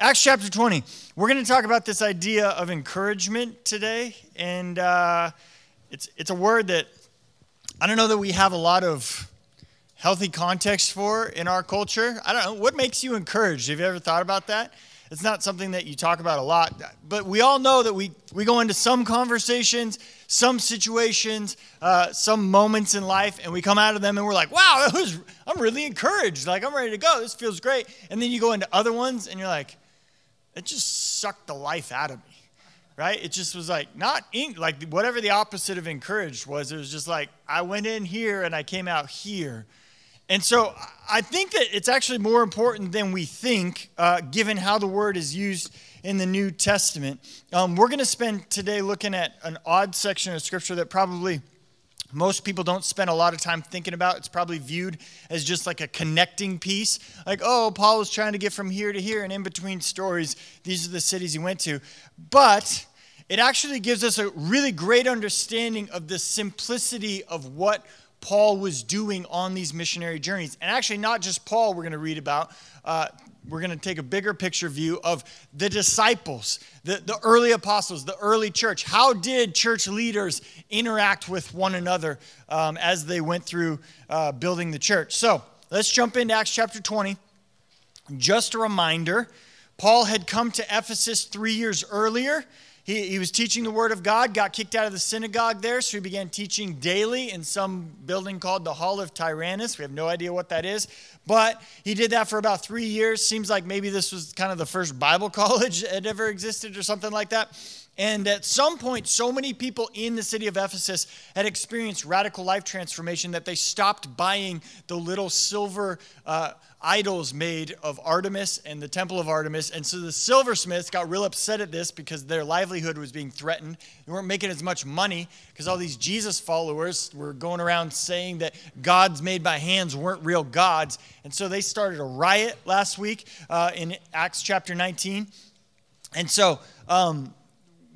Acts chapter 20. We're going to talk about this idea of encouragement today. And uh, it's, it's a word that I don't know that we have a lot of healthy context for in our culture. I don't know. What makes you encouraged? Have you ever thought about that? It's not something that you talk about a lot, but we all know that we, we go into some conversations, some situations, uh, some moments in life, and we come out of them and we're like, wow, was, I'm really encouraged. Like, I'm ready to go. This feels great. And then you go into other ones and you're like, it just sucked the life out of me, right? It just was like, not in, like whatever the opposite of encouraged was, it was just like, I went in here and I came out here. And so I think that it's actually more important than we think, uh, given how the word is used in the New Testament. Um, we're going to spend today looking at an odd section of scripture that probably most people don't spend a lot of time thinking about. It's probably viewed as just like a connecting piece. Like, oh, Paul was trying to get from here to here, and in between stories, these are the cities he went to. But it actually gives us a really great understanding of the simplicity of what Paul was doing on these missionary journeys. And actually, not just Paul, we're going to read about. Uh, we're going to take a bigger picture view of the disciples, the, the early apostles, the early church. How did church leaders interact with one another um, as they went through uh, building the church? So let's jump into Acts chapter 20. Just a reminder Paul had come to Ephesus three years earlier. He, he was teaching the Word of God, got kicked out of the synagogue there, so he began teaching daily in some building called the Hall of Tyrannus. We have no idea what that is, but he did that for about three years. Seems like maybe this was kind of the first Bible college that ever existed or something like that. And at some point, so many people in the city of Ephesus had experienced radical life transformation that they stopped buying the little silver uh, idols made of Artemis and the temple of Artemis. And so the silversmiths got real upset at this because their livelihood was being threatened. They weren't making as much money because all these Jesus followers were going around saying that gods made by hands weren't real gods. And so they started a riot last week uh, in Acts chapter 19. And so, um,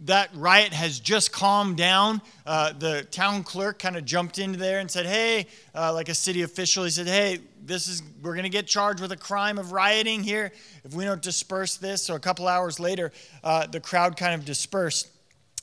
that riot has just calmed down. Uh, the town clerk kind of jumped into there and said, "Hey," uh, like a city official, he said, "Hey, this is we're going to get charged with a crime of rioting here if we don't disperse this." So a couple hours later, uh, the crowd kind of dispersed.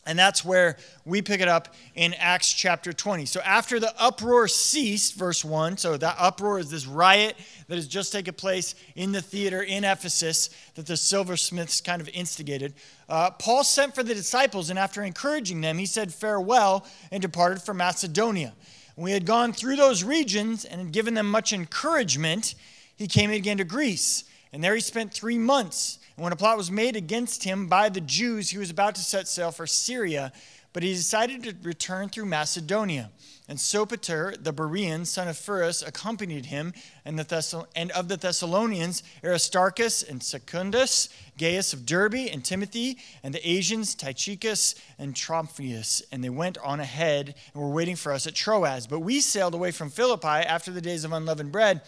And that's where we pick it up in Acts chapter 20. So after the uproar ceased, verse 1, so that uproar is this riot that has just taken place in the theater in Ephesus that the silversmiths kind of instigated. Uh, Paul sent for the disciples, and after encouraging them, he said farewell and departed for Macedonia. We had gone through those regions and had given them much encouragement, he came again to Greece. And there he spent three months and when a plot was made against him by the Jews, he was about to set sail for Syria, but he decided to return through Macedonia. And Sopater, the Berean, son of Pyrrhus, accompanied him, and, the Thessal- and of the Thessalonians, Aristarchus and Secundus, Gaius of Derbe, and Timothy, and the Asians, Tychicus and Trophimus. And they went on ahead and were waiting for us at Troas. But we sailed away from Philippi after the days of unleavened bread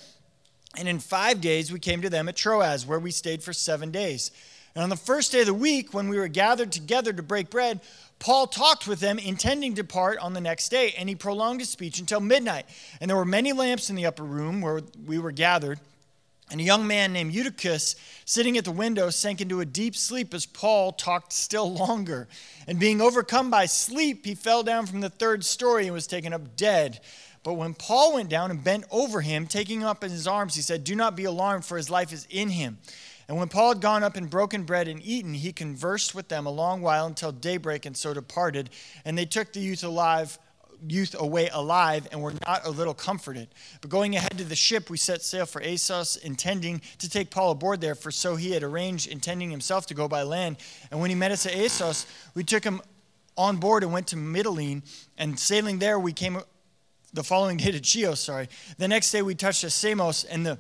and in five days, we came to them at Troas, where we stayed for seven days. And on the first day of the week, when we were gathered together to break bread, Paul talked with them, intending to depart on the next day, and he prolonged his speech until midnight. And there were many lamps in the upper room where we were gathered. And a young man named Eutychus, sitting at the window, sank into a deep sleep as Paul talked still longer. And being overcome by sleep, he fell down from the third story and was taken up dead. But when Paul went down and bent over him, taking him up in his arms, he said, Do not be alarmed, for his life is in him. And when Paul had gone up and broken bread and eaten, he conversed with them a long while until daybreak, and so departed. And they took the youth alive youth away alive and were not a little comforted. But going ahead to the ship, we set sail for Assos, intending to take Paul aboard there, for so he had arranged, intending himself to go by land. And when he met us at Assos, we took him on board and went to Mytilene. And sailing there, we came the following day to Chios, sorry. The next day we touched at Samos, and the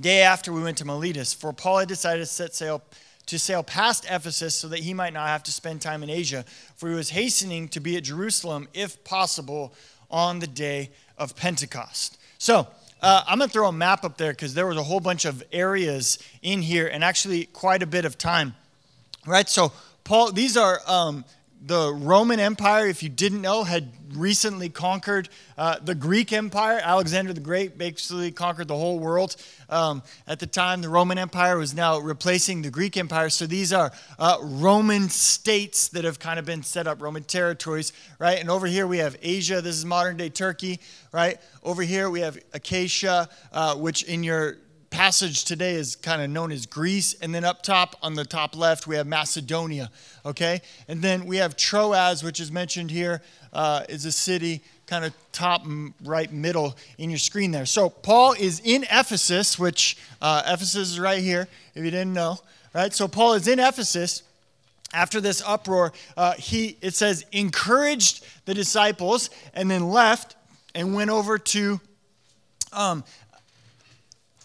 day after we went to Miletus, for Paul had decided to set sail to sail past Ephesus so that he might not have to spend time in Asia, for he was hastening to be at Jerusalem, if possible, on the day of Pentecost. So, uh, I'm going to throw a map up there because there was a whole bunch of areas in here and actually quite a bit of time. Right? So, Paul, these are um, the Roman Empire, if you didn't know, had recently conquered uh, the Greek Empire. Alexander the Great basically conquered the whole world. Um, at the time, the Roman Empire was now replacing the Greek Empire. So these are uh, Roman states that have kind of been set up, Roman territories, right? And over here we have Asia. This is modern day Turkey, right? Over here we have Achaia, uh, which in your passage today is kind of known as Greece. And then up top on the top left, we have Macedonia, okay? And then we have Troas, which is mentioned here, uh, is a city kind of top right middle in your screen there. So Paul is in Ephesus, which uh, Ephesus is right here, if you didn't know, right? So Paul is in Ephesus. After this uproar, uh, he it says encouraged the disciples and then left and went over to um,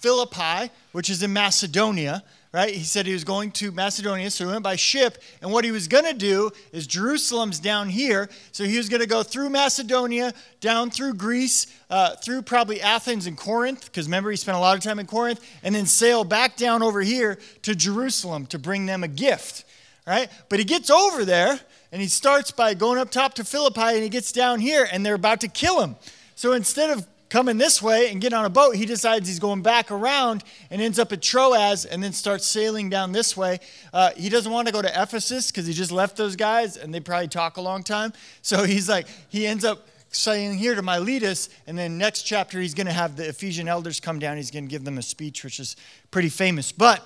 Philippi, which is in Macedonia, right? He said he was going to Macedonia, so he went by ship. And what he was going to do is Jerusalem's down here. So he was going to go through Macedonia, down through Greece, uh, through probably Athens and Corinth, because remember, he spent a lot of time in Corinth, and then sail back down over here to Jerusalem to bring them a gift, right? But he gets over there, and he starts by going up top to Philippi, and he gets down here, and they're about to kill him. So instead of coming this way and get on a boat, he decides he's going back around and ends up at Troas and then starts sailing down this way. Uh, he doesn't want to go to Ephesus because he just left those guys and they probably talk a long time. So he's like, he ends up saying here to Miletus, and then next chapter he's going to have the Ephesian elders come down. He's going to give them a speech, which is pretty famous. But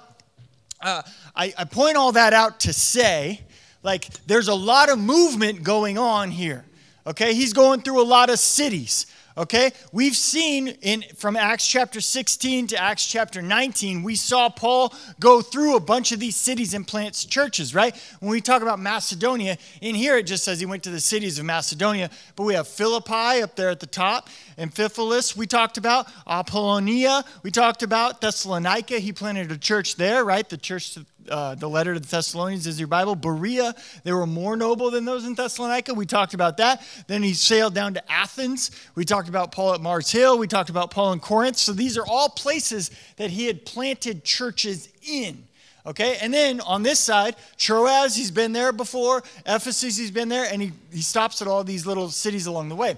uh, I, I point all that out to say, like, there's a lot of movement going on here. Okay, he's going through a lot of cities. Okay? We've seen in from Acts chapter 16 to Acts chapter 19, we saw Paul go through a bunch of these cities and plant churches, right? When we talk about Macedonia, in here it just says he went to the cities of Macedonia, but we have Philippi up there at the top, Amphipolis we talked about, Apollonia we talked about, Thessalonica, he planted a church there, right? The church uh, the letter to the Thessalonians is your Bible. Berea, they were more noble than those in Thessalonica. We talked about that. Then he sailed down to Athens. We talked about Paul at Mars Hill. We talked about Paul in Corinth. So these are all places that he had planted churches in. Okay, and then on this side, Troas, he's been there before. Ephesus, he's been there, and he, he stops at all these little cities along the way.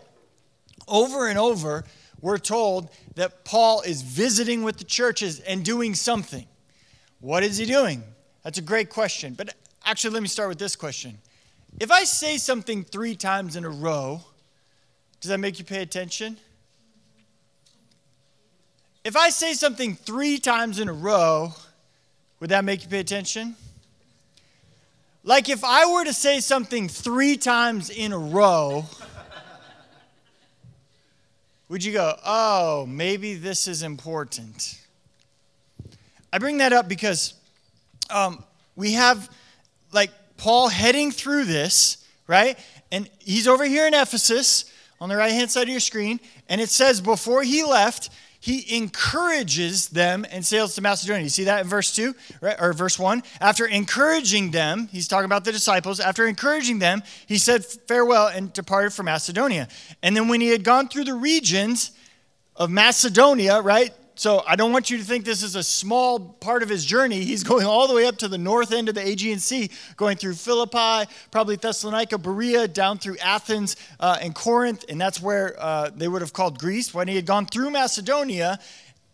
Over and over, we're told that Paul is visiting with the churches and doing something. What is he doing? That's a great question. But actually, let me start with this question. If I say something three times in a row, does that make you pay attention? If I say something three times in a row, would that make you pay attention? Like if I were to say something three times in a row, would you go, oh, maybe this is important? I bring that up because um, we have like Paul heading through this, right? And he's over here in Ephesus on the right hand side of your screen. And it says before he left, he encourages them and sails to Macedonia. You see that in verse 2 right? or verse 1? After encouraging them, he's talking about the disciples. After encouraging them, he said farewell and departed for Macedonia. And then when he had gone through the regions of Macedonia, right? So I don't want you to think this is a small part of his journey. He's going all the way up to the north end of the Aegean Sea, going through Philippi, probably Thessalonica, Berea, down through Athens uh, and Corinth, and that's where uh, they would have called Greece. When he had gone through Macedonia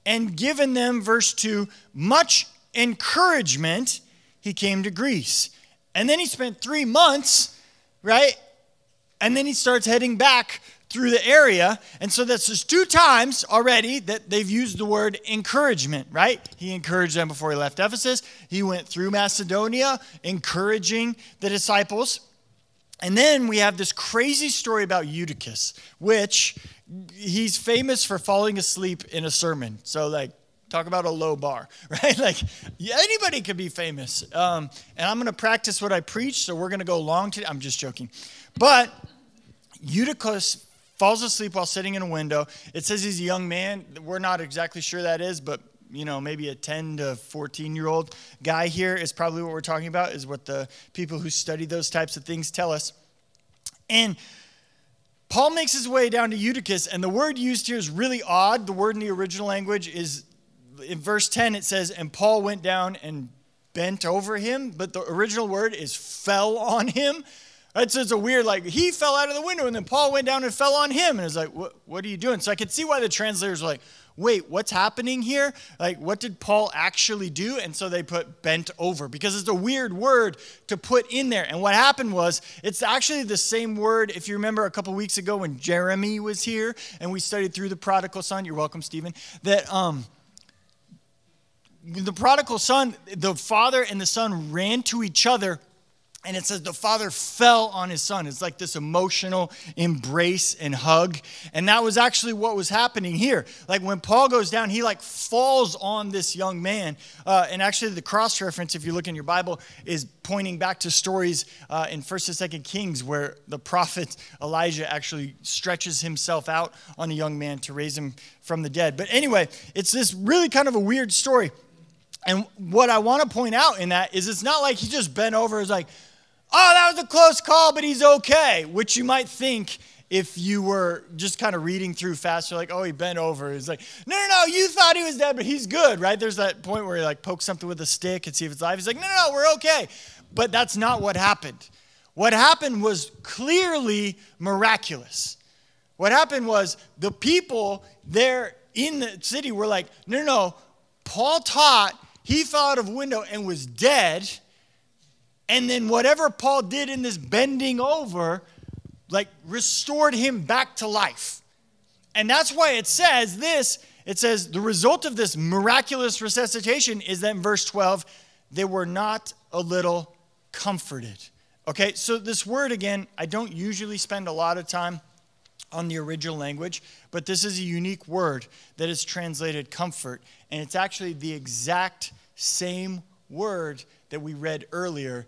and given them, verse 2, much encouragement, he came to Greece. And then he spent three months, right? And then he starts heading back through the area. And so this is two times already that they've used the word encouragement, right? He encouraged them before he left Ephesus. He went through Macedonia, encouraging the disciples. And then we have this crazy story about Eutychus, which he's famous for falling asleep in a sermon. So, like, talk about a low bar, right? Like, anybody could be famous. Um, and I'm going to practice what I preach, so we're going to go long today. I'm just joking. But Eutychus falls asleep while sitting in a window. It says he's a young man. We're not exactly sure that is, but you know, maybe a 10 to 14 year old guy here is probably what we're talking about, is what the people who study those types of things tell us. And Paul makes his way down to Eutychus, and the word used here is really odd. The word in the original language is, in verse 10, it says, and Paul went down and bent over him, but the original word is fell on him. So it's a weird, like, he fell out of the window and then Paul went down and fell on him. And it's like, what, what are you doing? So I could see why the translators were like, wait, what's happening here? Like, what did Paul actually do? And so they put bent over because it's a weird word to put in there. And what happened was, it's actually the same word. If you remember a couple weeks ago when Jeremy was here and we studied through the prodigal son, you're welcome, Stephen, that, um, the prodigal son, the father and the son ran to each other and it says the father fell on his son. It's like this emotional embrace and hug. And that was actually what was happening here. Like when Paul goes down, he like falls on this young man. Uh, and actually, the cross reference, if you look in your Bible, is pointing back to stories uh, in First and Second Kings where the prophet Elijah actually stretches himself out on a young man to raise him from the dead. But anyway, it's this really kind of a weird story. And what I want to point out in that is it's not like he just bent over, is like, oh, that was a close call, but he's okay, which you might think if you were just kind of reading through fast, you're like, oh, he bent over. He's like, no, no, no, you thought he was dead, but he's good, right? There's that point where he like pokes something with a stick and see if it's alive. He's like, no, no, no, we're okay. But that's not what happened. What happened was clearly miraculous. What happened was the people there in the city were like, no, no, no, Paul taught, he fell out of window and was dead and then whatever Paul did in this bending over, like restored him back to life. And that's why it says this it says, the result of this miraculous resuscitation is that in verse 12, they were not a little comforted. Okay, so this word again, I don't usually spend a lot of time on the original language, but this is a unique word that is translated comfort. And it's actually the exact same word that we read earlier.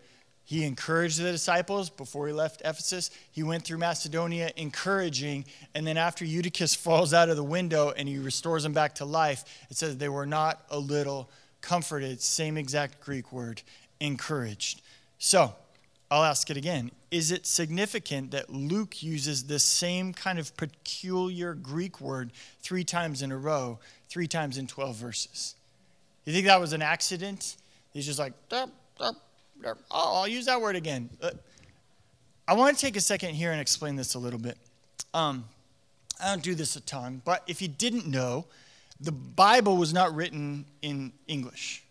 He encouraged the disciples before he left Ephesus. He went through Macedonia encouraging, and then after Eutychus falls out of the window and he restores them back to life, it says they were not a little comforted. Same exact Greek word, encouraged. So, I'll ask it again. Is it significant that Luke uses this same kind of peculiar Greek word three times in a row, three times in 12 verses? You think that was an accident? He's just like, dup, dup, Oh, I'll use that word again. Uh, I want to take a second here and explain this a little bit. Um, I don't do this a ton, but if you didn't know, the Bible was not written in English.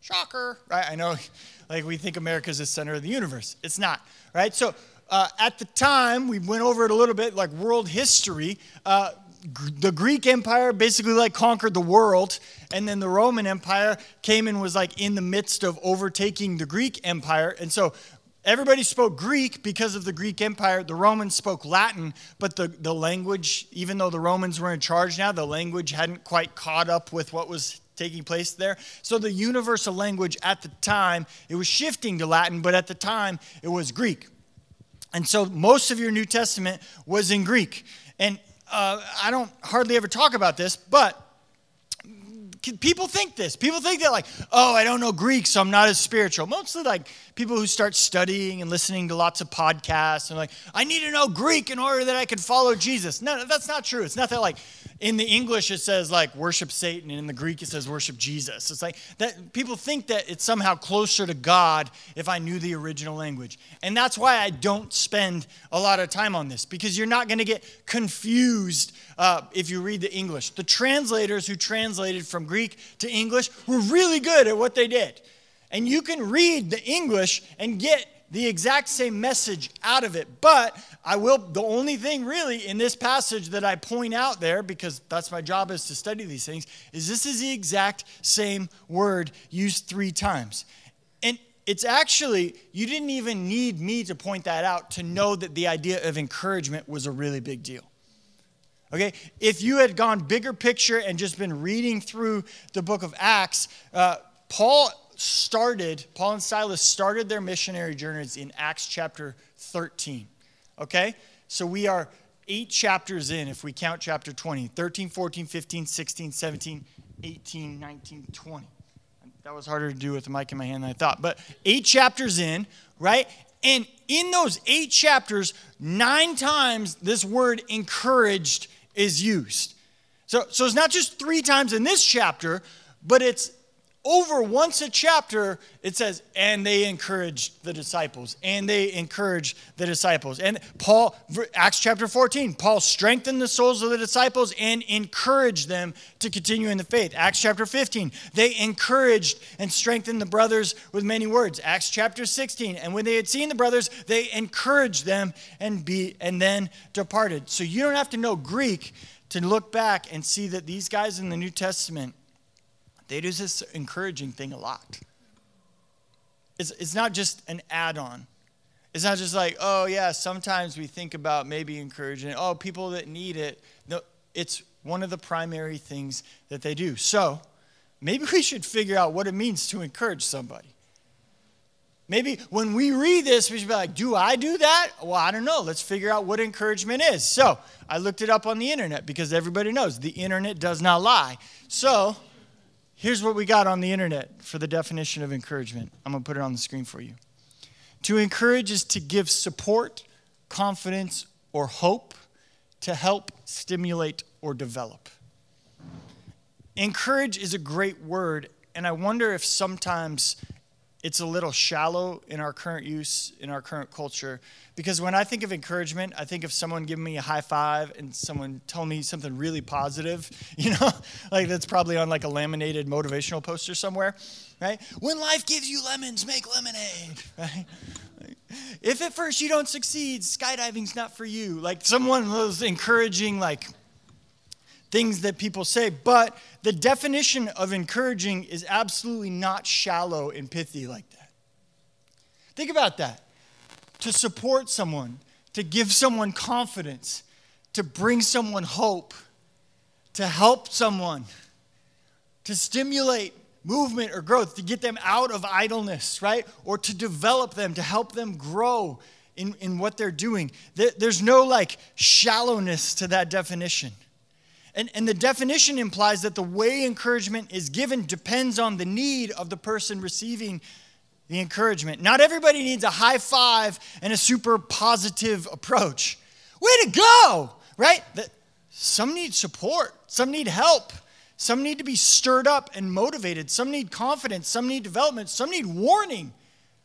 Shocker, right? I know, like we think America is the center of the universe. It's not, right? So uh, at the time, we went over it a little bit, like world history. Uh, the Greek Empire basically like conquered the world, and then the Roman Empire came and was like in the midst of overtaking the Greek Empire. And so everybody spoke Greek because of the Greek Empire. The Romans spoke Latin, but the, the language, even though the Romans were in charge now, the language hadn't quite caught up with what was taking place there. So the universal language at the time, it was shifting to Latin, but at the time it was Greek. And so most of your New Testament was in Greek. And uh, I don't hardly ever talk about this, but people think this. People think that, like, oh, I don't know Greek, so I'm not as spiritual. Mostly, like, people who start studying and listening to lots of podcasts and, like, I need to know Greek in order that I can follow Jesus. No, that's not true. It's not that, like, in the English it says like worship Satan, and in the Greek it says worship Jesus. It's like that people think that it's somehow closer to God if I knew the original language. And that's why I don't spend a lot of time on this, because you're not going to get confused uh, if you read the English. The translators who translated from Greek to English were really good at what they did. And you can read the English and get the exact same message out of it. But I will, the only thing really in this passage that I point out there, because that's my job is to study these things, is this is the exact same word used three times. And it's actually, you didn't even need me to point that out to know that the idea of encouragement was a really big deal. Okay, if you had gone bigger picture and just been reading through the book of Acts, uh, Paul started, Paul and Silas started their missionary journeys in Acts chapter 13. Okay? So we are eight chapters in if we count chapter 20 13, 14, 15, 16, 17, 18, 19, 20. That was harder to do with the mic in my hand than I thought. But eight chapters in, right? And in those eight chapters, nine times this word encouraged is used. So, so it's not just three times in this chapter, but it's over once a chapter, it says, and they encouraged the disciples, and they encouraged the disciples. And Paul, Acts chapter 14, Paul strengthened the souls of the disciples and encouraged them to continue in the faith. Acts chapter 15, they encouraged and strengthened the brothers with many words. Acts chapter 16, and when they had seen the brothers, they encouraged them and be and then departed. So you don't have to know Greek to look back and see that these guys in the New Testament they do this encouraging thing a lot. It's, it's not just an add on. It's not just like, oh, yeah, sometimes we think about maybe encouraging, oh, people that need it. No, it's one of the primary things that they do. So maybe we should figure out what it means to encourage somebody. Maybe when we read this, we should be like, do I do that? Well, I don't know. Let's figure out what encouragement is. So I looked it up on the internet because everybody knows the internet does not lie. So Here's what we got on the internet for the definition of encouragement. I'm going to put it on the screen for you. To encourage is to give support, confidence, or hope, to help, stimulate, or develop. Encourage is a great word, and I wonder if sometimes it's a little shallow in our current use, in our current culture. Because when I think of encouragement, I think of someone giving me a high five and someone telling me something really positive, you know, like that's probably on like a laminated motivational poster somewhere, right? When life gives you lemons, make lemonade, right? If at first you don't succeed, skydiving's not for you. Like someone was encouraging, like, things that people say, but the definition of encouraging is absolutely not shallow and pithy like that. Think about that. To support someone, to give someone confidence, to bring someone hope, to help someone, to stimulate movement or growth, to get them out of idleness, right? Or to develop them, to help them grow in, in what they're doing. There, there's no like shallowness to that definition. And, and the definition implies that the way encouragement is given depends on the need of the person receiving the encouragement. Not everybody needs a high five and a super positive approach. Way to go, right? Some need support, some need help, some need to be stirred up and motivated, some need confidence, some need development, some need warning.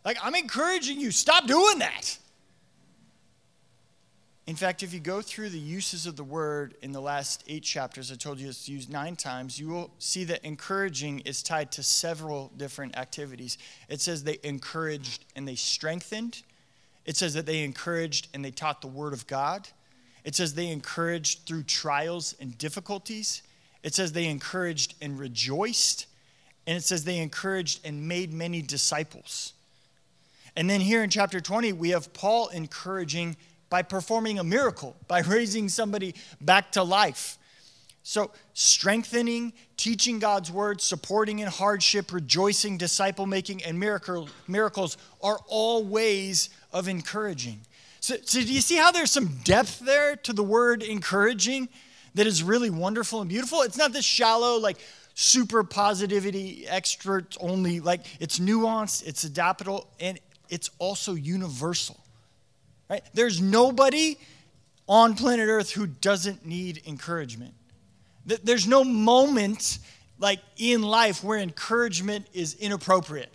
Like, I'm encouraging you, stop doing that. In fact, if you go through the uses of the word in the last eight chapters, I told you it's used nine times, you will see that encouraging is tied to several different activities. It says they encouraged and they strengthened. It says that they encouraged and they taught the word of God. It says they encouraged through trials and difficulties. It says they encouraged and rejoiced. And it says they encouraged and made many disciples. And then here in chapter 20, we have Paul encouraging by performing a miracle, by raising somebody back to life. So, strengthening, teaching God's word, supporting in hardship, rejoicing, disciple making, and miracle, miracles are all ways of encouraging. So, so, do you see how there's some depth there to the word encouraging that is really wonderful and beautiful? It's not this shallow, like super positivity, extrovert only, like it's nuanced, it's adaptable, and it's also universal. Right? There's nobody on planet Earth who doesn't need encouragement. There's no moment like in life where encouragement is inappropriate.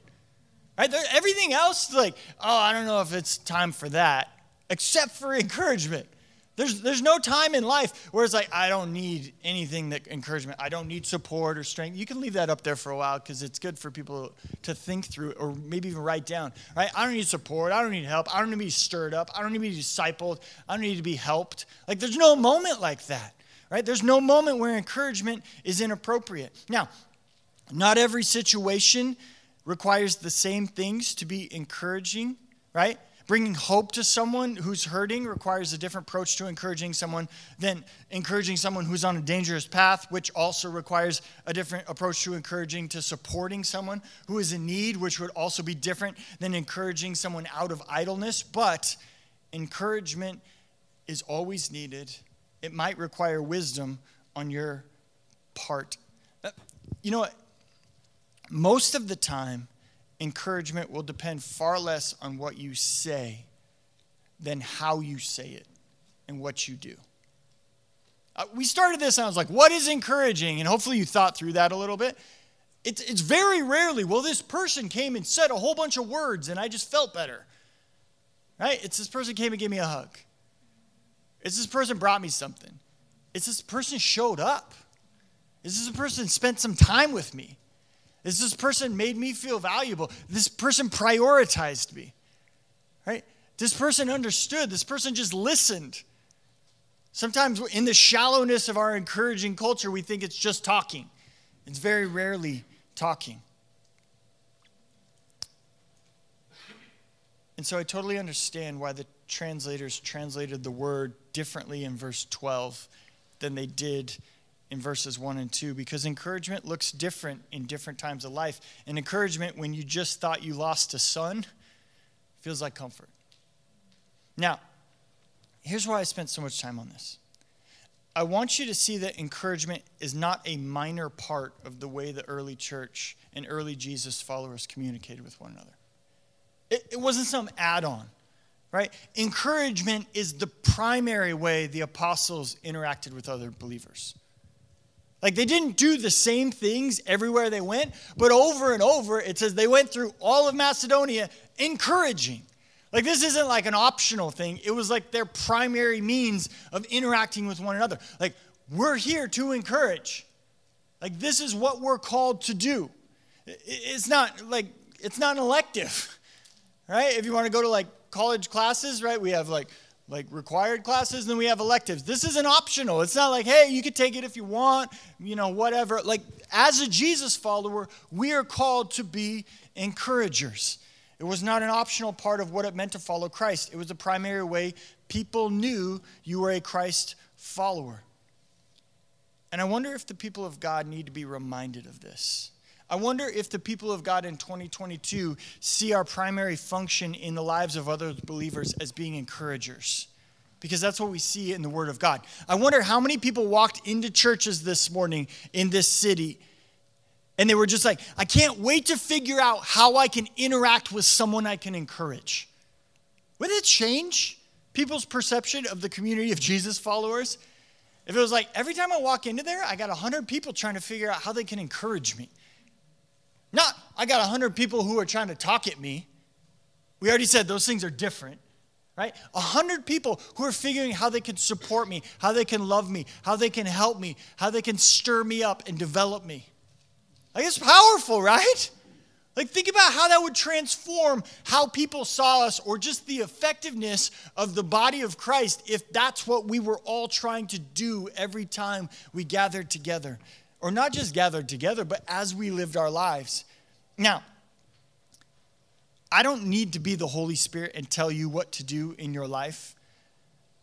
Right? There, everything else, like, oh, I don't know if it's time for that, except for encouragement. There's, there's no time in life where it's like, I don't need anything that encouragement. I don't need support or strength. You can leave that up there for a while because it's good for people to think through or maybe even write down, right? I don't need support. I don't need help. I don't need to be stirred up. I don't need to be discipled. I don't need to be helped. Like, there's no moment like that, right? There's no moment where encouragement is inappropriate. Now, not every situation requires the same things to be encouraging, right? Bringing hope to someone who's hurting requires a different approach to encouraging someone than encouraging someone who's on a dangerous path, which also requires a different approach to encouraging to supporting someone who is in need, which would also be different than encouraging someone out of idleness. But encouragement is always needed. It might require wisdom on your part. Uh, you know what? Most of the time, encouragement will depend far less on what you say than how you say it and what you do. Uh, we started this and I was like, what is encouraging? And hopefully you thought through that a little bit. It's, it's very rarely, well, this person came and said a whole bunch of words and I just felt better. Right? It's this person came and gave me a hug. It's this person brought me something. It's this person showed up. It's this person spent some time with me. It's this person made me feel valuable. This person prioritized me. Right? This person understood. This person just listened. Sometimes in the shallowness of our encouraging culture, we think it's just talking. It's very rarely talking. And so I totally understand why the translators translated the word differently in verse 12 than they did in verses 1 and 2 because encouragement looks different in different times of life. And encouragement, when you just thought you lost a son, feels like comfort. Now, here's why I spent so much time on this. I want you to see that encouragement is not a minor part of the way the early church and early Jesus followers communicated with one another. It, it wasn't some add on, right? Encouragement is the primary way the apostles interacted with other believers. Like they didn't do the same things everywhere they went, but over and over it says they went through all of Macedonia encouraging like, this isn't like an optional thing. It was like their primary means of interacting with one another. Like, we're here to encourage. Like, this is what we're called to do. It's not like, it's not an elective, right? If you want to go to like college classes, right, we have like, like required classes, and then we have electives. This isn't optional. It's not like, hey, you could take it if you want, you know, whatever. Like, as a Jesus follower, we are called to be encouragers. It was not an optional part of what it meant to follow Christ. It was the primary way people knew you were a Christ follower. And I wonder if the people of God need to be reminded of this. I wonder if the people of God in 2022 see our primary function in the lives of other believers as being encouragers. Because that's what we see in the Word of God. I wonder how many people walked into churches this morning in this city and they were just like, I can't wait to figure out how I can interact with someone I can encourage. Would it change people's perception of the community of Jesus followers? If it was like every time I walk into there, I got 100 people trying to figure out how they can encourage me. Not, I got 100 people who are trying to talk at me. We already said those things are different, right? 100 people who are figuring how they can support me, how they can love me, how they can help me, how they can stir me up and develop me. Like, it's powerful, right? Like, think about how that would transform how people saw us or just the effectiveness of the body of Christ if that's what we were all trying to do every time we gathered together. Or not just gathered together, but as we lived our lives. Now, I don't need to be the Holy Spirit and tell you what to do in your life,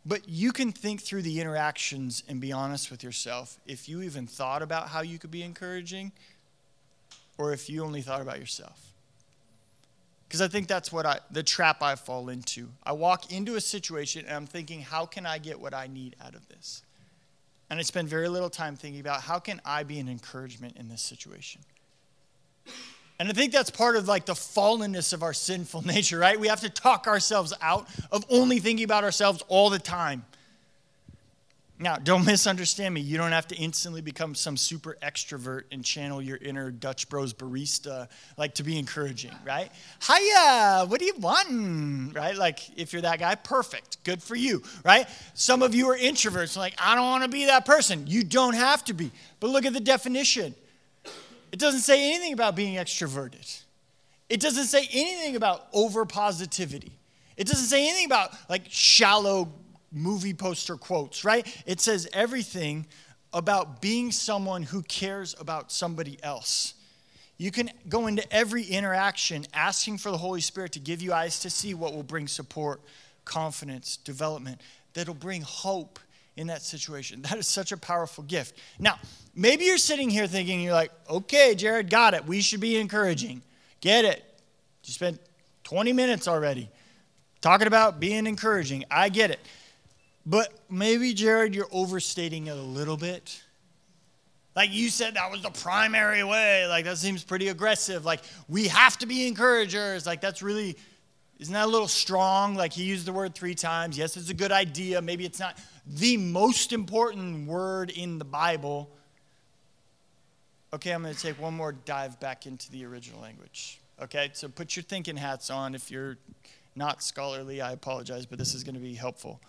but you can think through the interactions and be honest with yourself. If you even thought about how you could be encouraging, or if you only thought about yourself. Because I think that's what I, the trap I fall into. I walk into a situation and I'm thinking, how can I get what I need out of this? And I spend very little time thinking about how can I be an encouragement in this situation. And I think that's part of like the fallenness of our sinful nature, right? We have to talk ourselves out of only thinking about ourselves all the time. Now, don't misunderstand me. You don't have to instantly become some super extrovert and channel your inner Dutch Bros barista, like to be encouraging, right? Hiya, what are you wanting? Right? Like, if you're that guy, perfect. Good for you, right? Some of you are introverts, like, I don't want to be that person. You don't have to be. But look at the definition. It doesn't say anything about being extroverted, it doesn't say anything about over positivity. It doesn't say anything about like shallow movie poster quotes, right? It says everything about being someone who cares about somebody else. You can go into every interaction asking for the Holy Spirit to give you eyes to see what will bring support, confidence, development, that'll bring hope in that situation. That is such a powerful gift. Now, maybe you're sitting here thinking, you're like, okay, Jared, got it. We should be encouraging. Get it. You spent 20 minutes already talking about being encouraging. I get it. But maybe, Jared, you're overstating it a little bit. Like you said, that was the primary way. Like that seems pretty aggressive. Like we have to be encouragers. Like that's really, isn't that a little strong? Like he used the word three times. Yes, it's a good idea. Maybe it's not the most important word in the Bible. okay, I'm going to take one more dive back into the original language. Okay, so put your thinking hats on. If you're not scholarly, I apologize, but this is going to be helpful.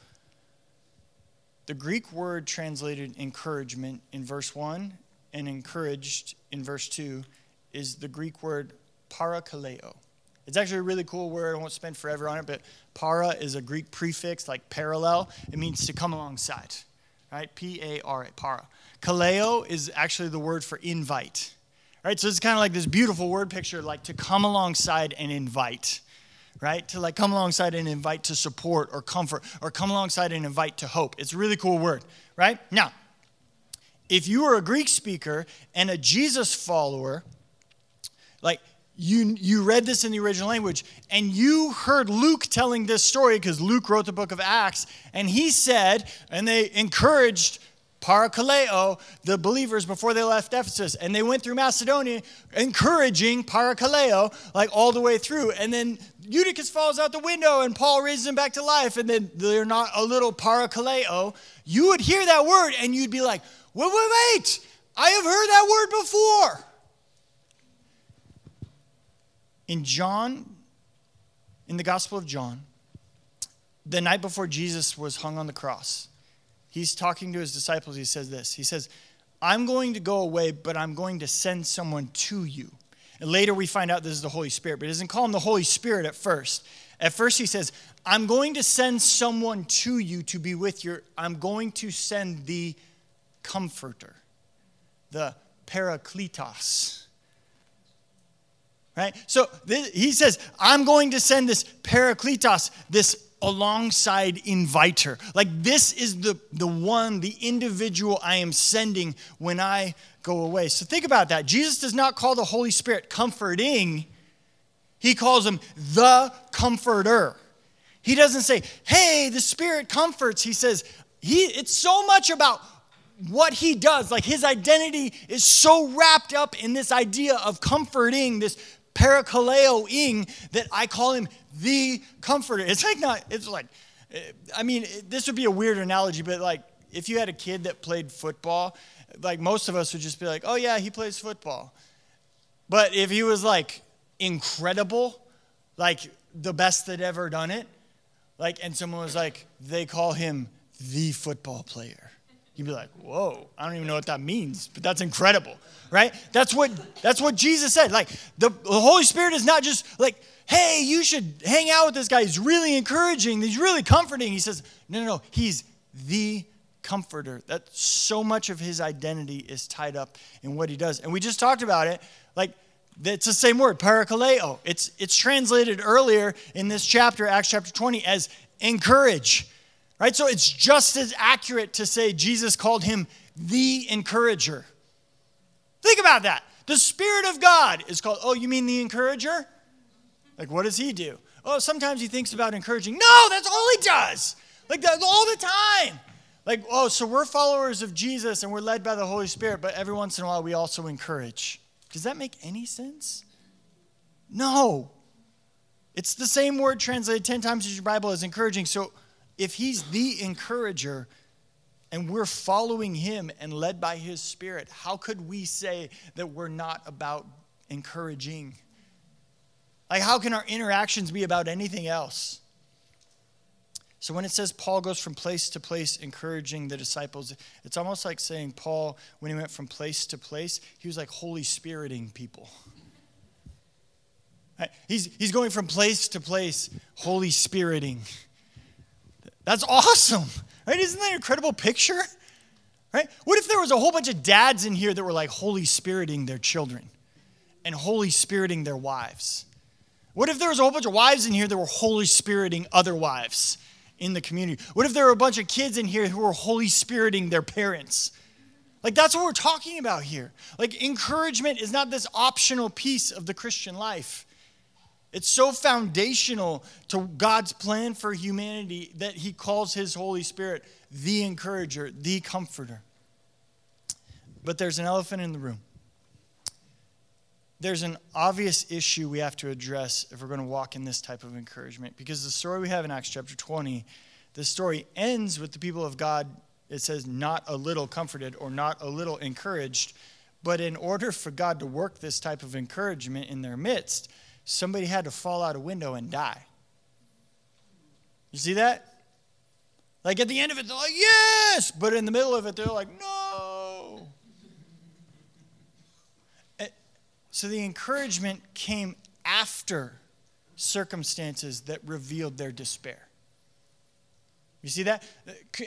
The Greek word translated encouragement in verse 1 and encouraged in verse 2 is the Greek word parakaleo. It's actually a really cool word. I won't spend forever on it, but para is a Greek prefix like parallel. It means to come alongside, right? P A R A, para. Kaleo is actually the word for invite, right? So it's kind of like this beautiful word picture, like to come alongside and invite, right? To like come alongside and invite to support or comfort or come alongside and invite to hope. It's a really cool word, right? Now, if you were a Greek speaker and a Jesus follower, like you, you read this in the original language and you heard Luke telling this story because Luke wrote the book of Acts and he said, and they encouraged parakaleo, the believers before they left Ephesus. And they went through Macedonia encouraging parakaleo, like all the way through. And then Eutychus falls out the window and Paul raises him back to life. And then they're not a little parakaleo. You would hear that word and you'd be like, wait, wait, wait. I have heard that word before. In John, in the Gospel of John, the night before Jesus was hung on the cross, he's talking to his disciples. He says this He says, I'm going to go away, but I'm going to send someone to you. And later we find out this is the Holy Spirit, but he doesn't call him the Holy Spirit at first. At first he says, I'm going to send someone to you to be with you. I'm going to send the comforter, the parakletos. Right? So he says, I'm going to send this parakletos, this alongside inviter. Like this is the, the one, the individual I am sending when I go away. So think about that. Jesus does not call the Holy Spirit comforting, he calls him the comforter. He doesn't say, hey, the Spirit comforts. He says, he, it's so much about what he does. Like his identity is so wrapped up in this idea of comforting, this parakaleoing, that I call him the comforter. It's like not, it's like, I mean, this would be a weird analogy, but like if you had a kid that played football, like most of us would just be like, oh yeah, he plays football. But if he was like incredible, like the best that ever done it, like, and someone was like, they call him the football player. You'd be like, whoa, I don't even know what that means, but that's incredible, right? That's what that's what Jesus said. Like the, the Holy Spirit is not just like, hey, you should hang out with this guy. He's really encouraging, he's really comforting. He says, no, no, no, he's the comforter. That so much of his identity is tied up in what he does. And we just talked about it. Like it's the same word, parakaleo. It's it's translated earlier in this chapter, Acts chapter 20, as encourage. Right? So it's just as accurate to say Jesus called him the encourager. Think about that. The Spirit of God is called, oh, you mean the encourager? Like, what does he do? Oh, sometimes he thinks about encouraging. No, that's all he does. Like, that all the time. Like, oh, so we're followers of Jesus and we're led by the Holy Spirit, but every once in a while we also encourage. Does that make any sense? No. It's the same word translated 10 times in your Bible as encouraging. So if he's the encourager and we're following him and led by his spirit, how could we say that we're not about encouraging? Like, how can our interactions be about anything else? So, when it says Paul goes from place to place encouraging the disciples, it's almost like saying Paul, when he went from place to place, he was like Holy Spiriting people. He's, he's going from place to place, Holy Spiriting. That's awesome, right? Isn't that an incredible picture? Right? What if there was a whole bunch of dads in here that were like Holy Spiriting their children and Holy Spiriting their wives? What if there was a whole bunch of wives in here that were Holy Spiriting other wives in the community? What if there were a bunch of kids in here who were Holy Spiriting their parents? Like, that's what we're talking about here. Like, encouragement is not this optional piece of the Christian life. It's so foundational to God's plan for humanity that He calls His Holy Spirit the encourager, the comforter. But there's an elephant in the room. There's an obvious issue we have to address if we're going to walk in this type of encouragement because the story we have in Acts chapter 20, the story ends with the people of God, it says, not a little comforted or not a little encouraged, But in order for God to work this type of encouragement in their midst, somebody had to fall out a window and die. You see that? Like at the end of it, they're like, yes! But in the middle of it, they're like, no! So the encouragement came after circumstances that revealed their despair. You see that?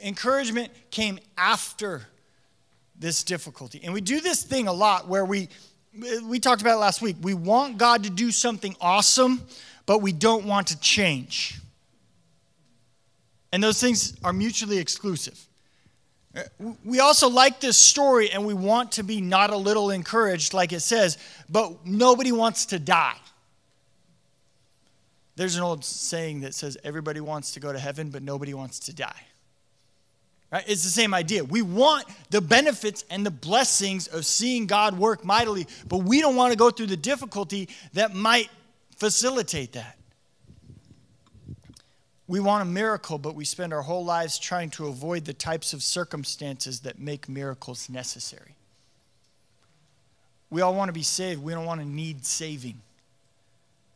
Encouragement came after this difficulty. And we do this thing a lot where we we talked about it last week. We want God to do something awesome, but we don't want to change. And those things are mutually exclusive. We also like this story and we want to be not a little encouraged, like it says, but nobody wants to die. There's an old saying that says everybody wants to go to heaven, but nobody wants to die. Right? It's the same idea. We want the benefits and the blessings of seeing God work mightily, but we don't want to go through the difficulty that might facilitate that. We want a miracle, but we spend our whole lives trying to avoid the types of circumstances that make miracles necessary. We all want to be saved. We don't want to need saving.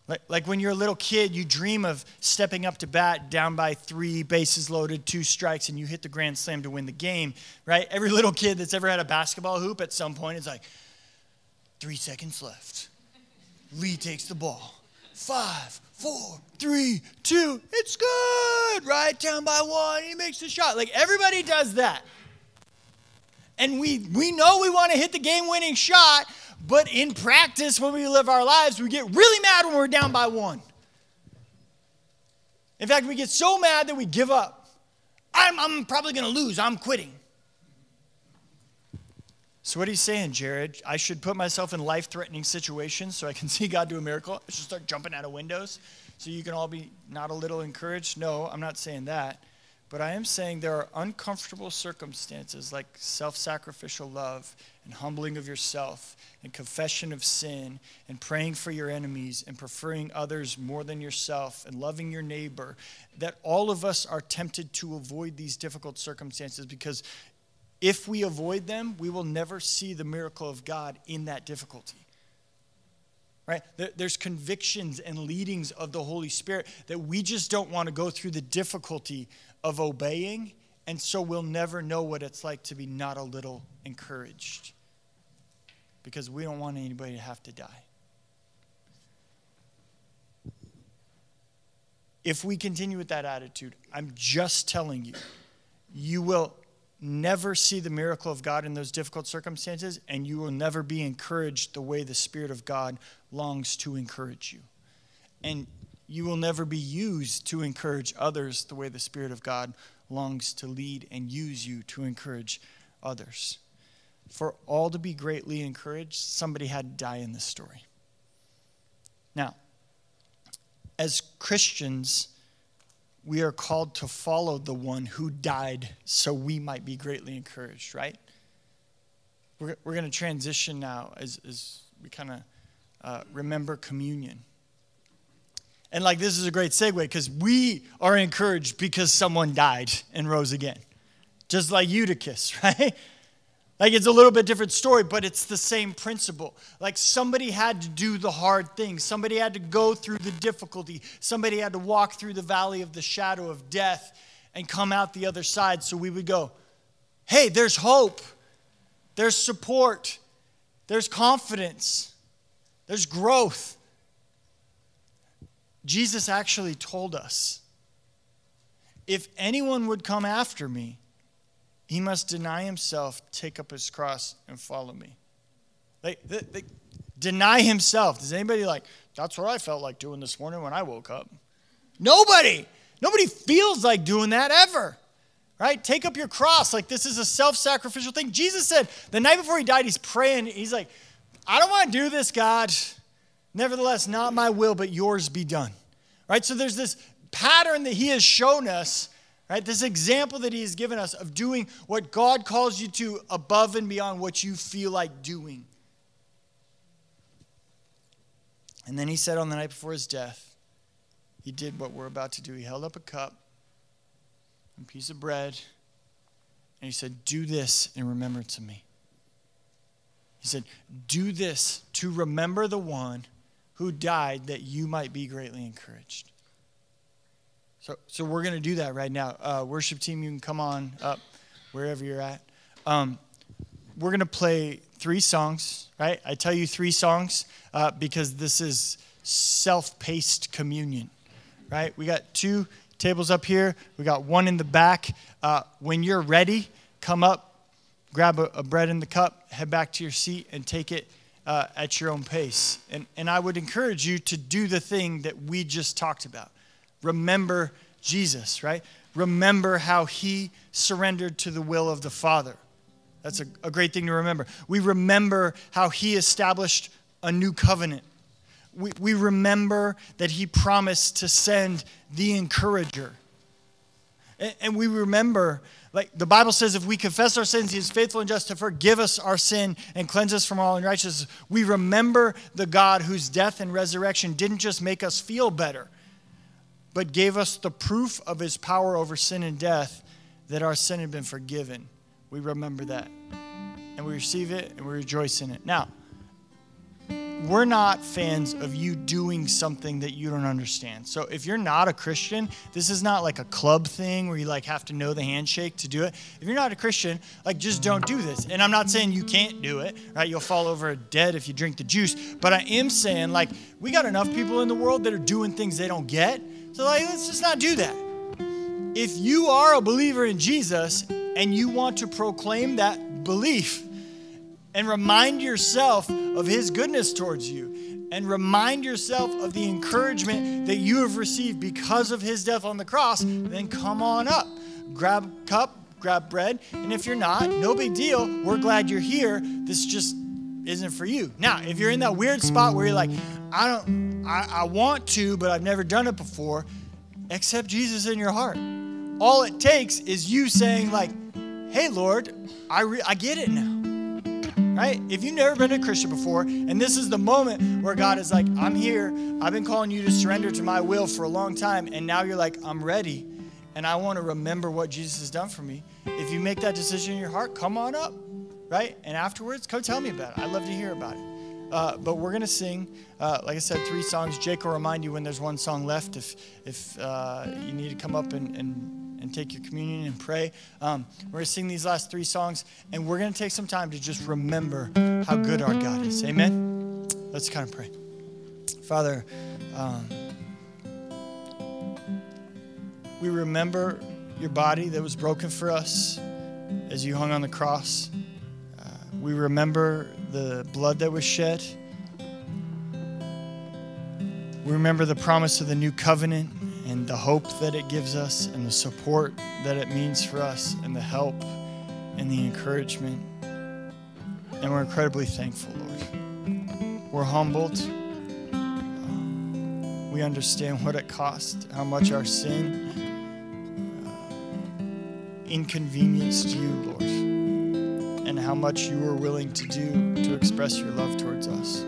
Like, like when you're a little kid, you dream of stepping up to bat down by three, bases loaded, two strikes, and you hit the grand slam to win the game, right? Every little kid that's ever had a basketball hoop at some point is like, three seconds left. Lee takes the ball. Five, four, three, two. It's good, right? Down by one. He makes the shot. Like everybody does that. And we, we know we want to hit the game winning shot, but in practice, when we live our lives, we get really mad when we're down by one. In fact, we get so mad that we give up. I'm, I'm probably going to lose. I'm quitting. So, what are you saying, Jared? I should put myself in life threatening situations so I can see God do a miracle? I should start jumping out of windows so you can all be not a little encouraged? No, I'm not saying that. But I am saying there are uncomfortable circumstances like self sacrificial love and humbling of yourself and confession of sin and praying for your enemies and preferring others more than yourself and loving your neighbor that all of us are tempted to avoid these difficult circumstances because if we avoid them, we will never see the miracle of God in that difficulty right? There's convictions and leadings of the Holy Spirit that we just don't want to go through the difficulty of obeying, and so we'll never know what it's like to be not a little encouraged because we don't want anybody to have to die. If we continue with that attitude, I'm just telling you, you will never see the miracle of God in those difficult circumstances, and you will never be encouraged the way the Spirit of God longs to encourage you. And you will never be used to encourage others the way the Spirit of God longs to lead and use you to encourage others. For all to be greatly encouraged, somebody had to die in this story. Now, as Christians, we are called to follow the one who died so we might be greatly encouraged, right? We're, we're going to transition now as, as we kind of uh, remember communion. And like this is a great segue because we are encouraged because someone died and rose again, just like Eutychus, right? Like it's a little bit different story, but it's the same principle. Like somebody had to do the hard thing, somebody had to go through the difficulty, somebody had to walk through the valley of the shadow of death and come out the other side. So we would go, hey, there's hope, there's support, there's confidence, there's growth. Jesus actually told us if anyone would come after me, he must deny himself, take up his cross, and follow me. Like, they, they, deny himself. Does anybody like, that's what I felt like doing this morning when I woke up? Nobody. Nobody feels like doing that ever. Right? Take up your cross. Like, this is a self sacrificial thing. Jesus said the night before he died, he's praying. He's like, I don't want to do this, God. Nevertheless, not my will, but yours be done. Right? So there's this pattern that he has shown us Right? This example that he has given us of doing what God calls you to above and beyond what you feel like doing. And then he said on the night before his death, he did what we're about to do. He held up a cup, a piece of bread, and he said, Do this in remembrance of me. He said, Do this to remember the one who died that you might be greatly encouraged. So, so we're going to do that right now. Uh, worship team, you can come on up wherever you're at. Um, we're going to play three songs, right? I tell you three songs uh, because this is self paced communion, right? We got two tables up here, we got one in the back. Uh, when you're ready, come up, grab a, a, bread in the cup, head back to your seat, and take it uh, at your own pace. And, and I would encourage you to do the thing that we just talked about remember Jesus, right? Remember how he surrendered to the will of the Father. That's a, a great thing to remember. We remember how he established a new covenant. We, we remember that he promised to send the encourager. And, and we remember, like the Bible says, if we confess our sins, he is faithful and just to forgive us our sin and cleanse us from all unrighteousness. We remember the God whose death and resurrection didn't just make us feel better, but gave us the proof of his power over sin and death that our sin had been forgiven. We remember that. And we receive it and we rejoice in it. Now, we're not fans of you doing something that you don't understand. So if you're not a Christian, this is not like a club thing where you like have to know the handshake to do it. If you're not a Christian, like just don't do this. And I'm not saying you can't do it, right? You'll fall over dead if you drink the juice, but I am saying like we got enough people in the world that are doing things they don't get so, like, let's just not do that. If you are a believer in Jesus and you want to proclaim that belief and remind yourself of his goodness towards you and remind yourself of the encouragement that you have received because of his death on the cross, then come on up. Grab a cup, grab bread, and if you're not, no big deal. We're glad you're here. This just isn't for you. Now, if you're in that weird spot where you're like, I don't, I, I want to, but I've never done it before, accept Jesus in your heart. All it takes is you saying, like, hey, Lord, I, re- I get it now. Right? If you've never been a Christian before, and this is the moment where God is like, I'm here, I've been calling you to surrender to my will for a long time, and now you're like, I'm ready, and I want to remember what Jesus has done for me. If you make that decision in your heart, come on up right? And afterwards, come tell me about it. I'd love to hear about it. Uh, but we're going to sing, uh, like I said, three songs. Jake will remind you when there's one song left if, if uh, you need to come up and, and, and take your communion and pray. Um, we're going to sing these last three songs, and we're going to take some time to just remember how good our God is. Amen? Let's kind of pray. Father, um, we remember your body that was broken for us as you hung on the cross. We remember the blood that was shed. We remember the promise of the new covenant and the hope that it gives us and the support that it means for us and the help and the encouragement. And we're incredibly thankful, Lord. We're humbled. We understand what it cost, how much our sin uh, inconvenienced you, Lord how much you were willing to do to express your love towards us.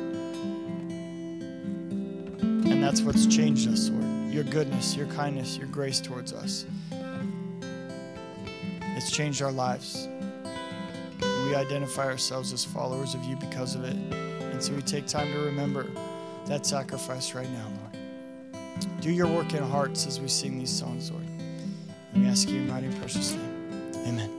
And that's what's changed us, Lord. Your goodness, your kindness, your grace towards us. It's changed our lives. We identify ourselves as followers of you because of it. And so we take time to remember that sacrifice right now, Lord. Do your work in hearts as we sing these songs, Lord. And we ask you in mighty precious name. Amen.